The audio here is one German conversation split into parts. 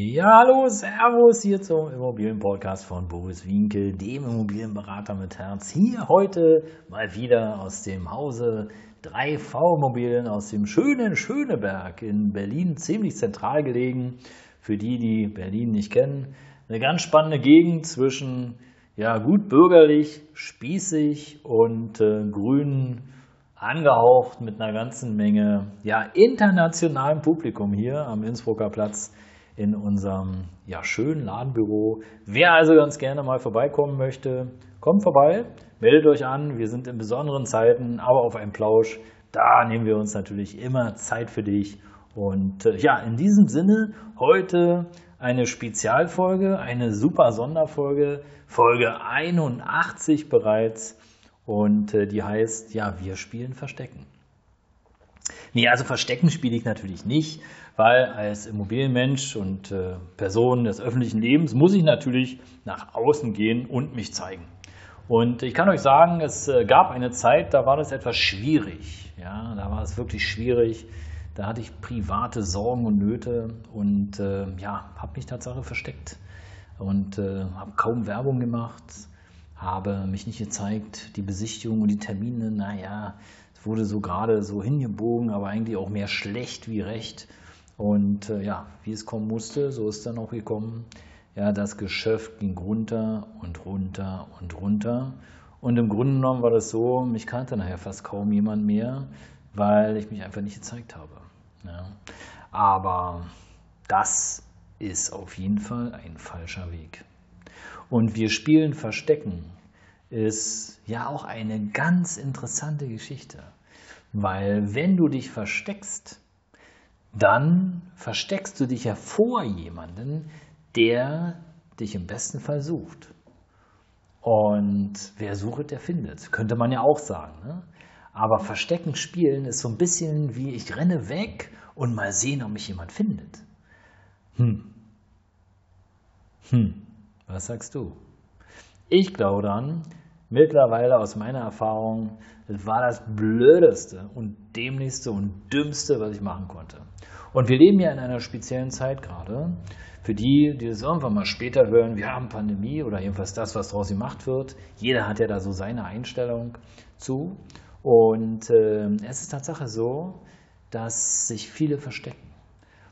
Ja, hallo, Servus hier zum Immobilienpodcast von Boris Winkel, dem Immobilienberater mit Herz. Hier heute mal wieder aus dem Hause 3V Immobilien aus dem schönen Schöneberg in Berlin, ziemlich zentral gelegen. Für die, die Berlin nicht kennen, eine ganz spannende Gegend zwischen ja, gut bürgerlich, spießig und äh, grün angehaucht mit einer ganzen Menge ja, internationalem Publikum hier am Innsbrucker Platz in unserem ja, schönen Ladenbüro. Wer also ganz gerne mal vorbeikommen möchte, kommt vorbei, meldet euch an. Wir sind in besonderen Zeiten, aber auf einen Plausch. Da nehmen wir uns natürlich immer Zeit für dich. Und äh, ja, in diesem Sinne heute eine Spezialfolge, eine super Sonderfolge, Folge 81 bereits. Und äh, die heißt, ja, wir spielen Verstecken. Nee, also Verstecken spiele ich natürlich nicht, weil als Immobilienmensch und äh, Person des öffentlichen Lebens muss ich natürlich nach außen gehen und mich zeigen. Und ich kann euch sagen, es äh, gab eine Zeit, da war das etwas schwierig. Ja, da war es wirklich schwierig. Da hatte ich private Sorgen und Nöte und äh, ja, habe mich Tatsache versteckt und äh, habe kaum Werbung gemacht, habe mich nicht gezeigt. Die Besichtigung und die Termine, naja, es wurde so gerade so hingebogen, aber eigentlich auch mehr schlecht wie recht. Und äh, ja, wie es kommen musste, so ist dann auch gekommen. Ja, das Geschäft ging runter und runter und runter. Und im Grunde genommen war das so, mich kannte nachher fast kaum jemand mehr, weil ich mich einfach nicht gezeigt habe. Ja. Aber das ist auf jeden Fall ein falscher Weg. Und wir spielen Verstecken ist ja auch eine ganz interessante Geschichte. Weil wenn du dich versteckst, dann versteckst du dich ja vor jemanden, der dich im besten Fall sucht. Und wer sucht, der findet. Könnte man ja auch sagen. Ne? Aber Verstecken spielen ist so ein bisschen wie ich renne weg und mal sehen, ob mich jemand findet. Hm. Hm. Was sagst du? Ich glaube dann, mittlerweile aus meiner Erfahrung, das war das Blödeste und Dämlichste und Dümmste, was ich machen konnte. Und wir leben ja in einer speziellen Zeit gerade. Für die, die es irgendwann mal später hören, wir haben Pandemie oder jedenfalls das, was daraus gemacht wird. Jeder hat ja da so seine Einstellung zu. Und äh, es ist Tatsache so, dass sich viele verstecken.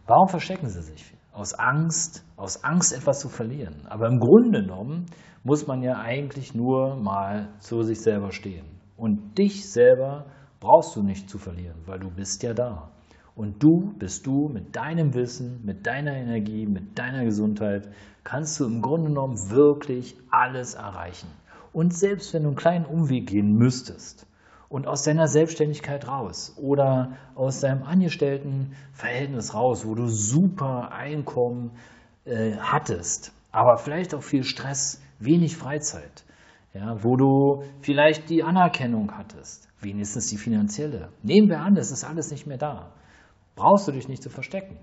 Warum verstecken sie sich? Aus Angst, aus Angst etwas zu verlieren. Aber im Grunde genommen muss man ja eigentlich nur mal zu sich selber stehen. Und dich selber brauchst du nicht zu verlieren, weil du bist ja da. Und du bist du mit deinem Wissen, mit deiner Energie, mit deiner Gesundheit, kannst du im Grunde genommen wirklich alles erreichen. Und selbst wenn du einen kleinen Umweg gehen müsstest und aus deiner Selbstständigkeit raus oder aus deinem Angestelltenverhältnis raus, wo du super Einkommen äh, hattest, aber vielleicht auch viel Stress, wenig Freizeit, ja, wo du vielleicht die Anerkennung hattest, wenigstens die finanzielle. Nehmen wir an, es ist alles nicht mehr da. Brauchst du dich nicht zu verstecken,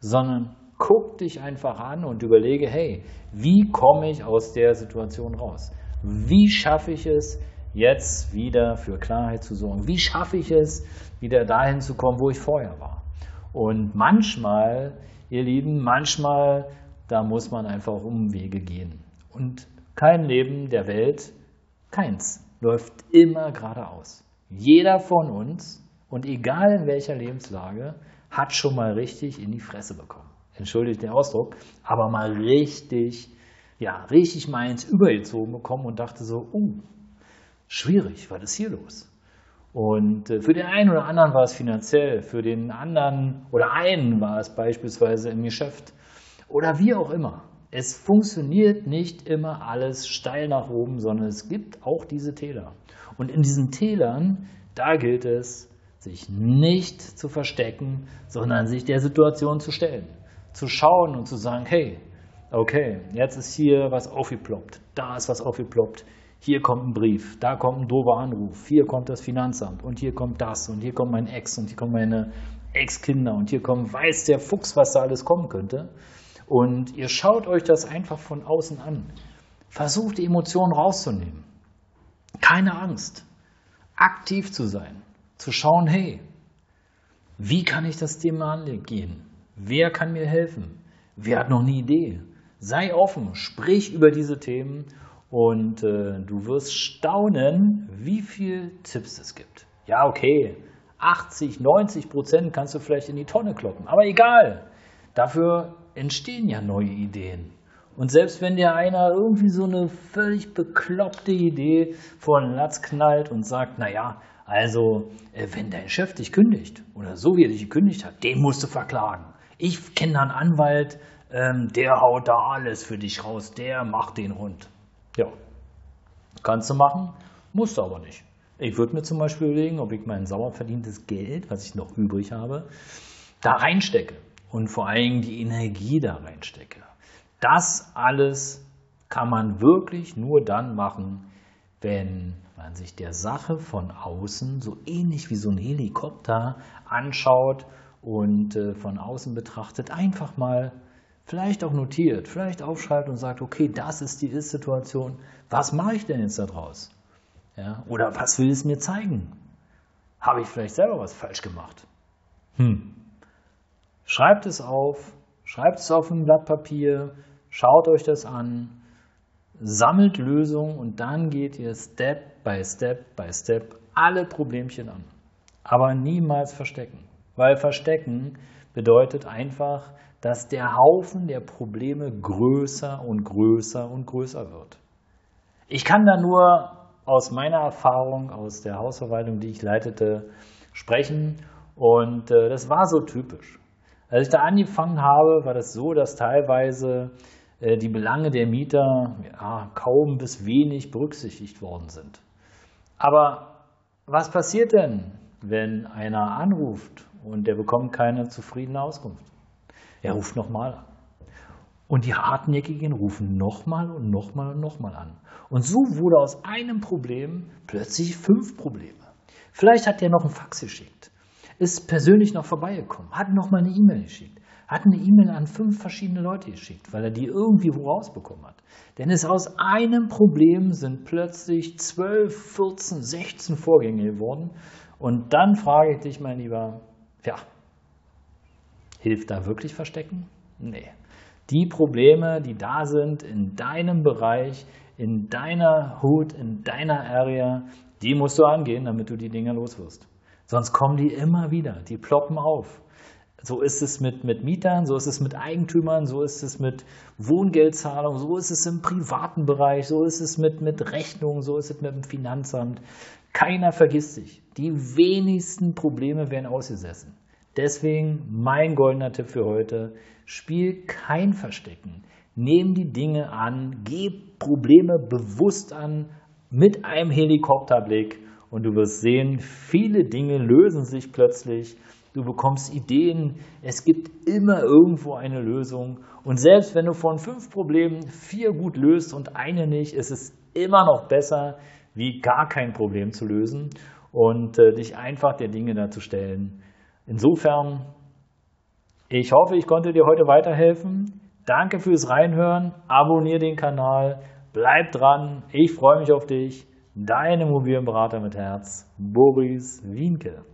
sondern guck dich einfach an und überlege, hey, wie komme ich aus der Situation raus? Wie schaffe ich es, jetzt wieder für Klarheit zu sorgen? Wie schaffe ich es, wieder dahin zu kommen, wo ich vorher war? Und manchmal, ihr Lieben, manchmal, da muss man einfach Umwege gehen. Und kein Leben der Welt, keins, läuft immer geradeaus. Jeder von uns, und egal in welcher Lebenslage, hat schon mal richtig in die Fresse bekommen. Entschuldigt den Ausdruck, aber mal richtig, ja, richtig mal ins Übergezogen bekommen und dachte so, uh, schwierig, was ist hier los? Und äh, für den einen oder anderen war es finanziell, für den anderen oder einen war es beispielsweise im Geschäft oder wie auch immer es funktioniert nicht immer alles steil nach oben, sondern es gibt auch diese Täler. Und in diesen Tälern, da gilt es, sich nicht zu verstecken, sondern sich der Situation zu stellen. Zu schauen und zu sagen, hey, okay, jetzt ist hier was aufgeploppt, da ist was aufgeploppt, hier kommt ein Brief, da kommt ein doofer Anruf, hier kommt das Finanzamt und hier kommt das und hier kommt mein Ex und hier kommen meine Ex-Kinder und hier kommt, weiß der Fuchs, was da alles kommen könnte. Und ihr schaut euch das einfach von außen an. Versucht die Emotionen rauszunehmen. Keine Angst. Aktiv zu sein. Zu schauen, hey, wie kann ich das Thema angehen? Wer kann mir helfen? Wer hat noch eine Idee? Sei offen, sprich über diese Themen und äh, du wirst staunen, wie viele Tipps es gibt. Ja, okay, 80, 90 Prozent kannst du vielleicht in die Tonne kloppen, aber egal. Dafür entstehen ja neue Ideen. Und selbst wenn dir einer irgendwie so eine völlig bekloppte Idee vor den Latz knallt und sagt, naja, also äh, wenn dein Chef dich kündigt oder so wie er dich gekündigt hat, den musst du verklagen. Ich kenne einen Anwalt, ähm, der haut da alles für dich raus, der macht den rund. Ja, kannst du machen, musst du aber nicht. Ich würde mir zum Beispiel überlegen, ob ich mein sauer verdientes Geld, was ich noch übrig habe, da reinstecke und vor allem die Energie da reinstecke. Das alles kann man wirklich nur dann machen, wenn man sich der Sache von außen so ähnlich wie so ein Helikopter anschaut und äh, von außen betrachtet, einfach mal vielleicht auch notiert, vielleicht aufschreibt und sagt, okay, das ist die Ist-Situation, was mache ich denn jetzt daraus? Ja, oder was will es mir zeigen? Habe ich vielleicht selber was falsch gemacht? Hm. Schreibt es auf, schreibt es auf ein Blatt Papier, schaut euch das an, sammelt Lösungen und dann geht ihr Step by Step by Step alle Problemchen an. Aber niemals verstecken, weil verstecken bedeutet einfach, dass der Haufen der Probleme größer und größer und größer wird. Ich kann da nur aus meiner Erfahrung aus der Hausverwaltung, die ich leitete, sprechen. Und äh, das war so typisch. Als ich da angefangen habe, war das so, dass teilweise äh, die Belange der Mieter ja, kaum bis wenig berücksichtigt worden sind. Aber was passiert denn, wenn einer anruft und der bekommt keine zufriedene Auskunft? Er ruft nochmal an. Und die Hartnäckigen rufen nochmal und nochmal und nochmal an. Und so wurde aus einem Problem plötzlich fünf Probleme. Vielleicht hat der noch einen Fax geschickt, ist persönlich noch vorbeigekommen, hat noch mal eine E-Mail geschickt, hat eine E-Mail an fünf verschiedene Leute geschickt, weil er die irgendwie wo rausbekommen hat. Denn es aus einem Problem sind plötzlich 12, 14, 16 Vorgänge geworden. Und dann frage ich dich, mein Lieber, ja, hilft da wirklich Verstecken? Nee. Die Probleme, die da sind in deinem Bereich, in deiner Hut, in deiner Area, die musst du angehen, damit du die Dinge loswirst. Sonst kommen die immer wieder, die ploppen auf. So ist es mit, mit Mietern, so ist es mit Eigentümern, so ist es mit Wohngeldzahlung, so ist es im privaten Bereich, so ist es mit, mit Rechnungen, so ist es mit dem Finanzamt. Keiner vergisst sich. Die wenigsten Probleme werden ausgesessen. Deswegen mein goldener Tipp für heute, spiel kein Verstecken. Nehm die Dinge an, geh Probleme bewusst an mit einem Helikopterblick und du wirst sehen, viele Dinge lösen sich plötzlich. Du bekommst Ideen, es gibt immer irgendwo eine Lösung. Und selbst wenn du von fünf Problemen vier gut löst und eine nicht, ist es immer noch besser, wie gar kein Problem zu lösen und äh, dich einfach der Dinge dazu stellen. Insofern, ich hoffe, ich konnte dir heute weiterhelfen. Danke fürs Reinhören. Abonnier den Kanal. Bleib dran. Ich freue mich auf dich. Dein Immobilienberater mit Herz, Boris Wienke.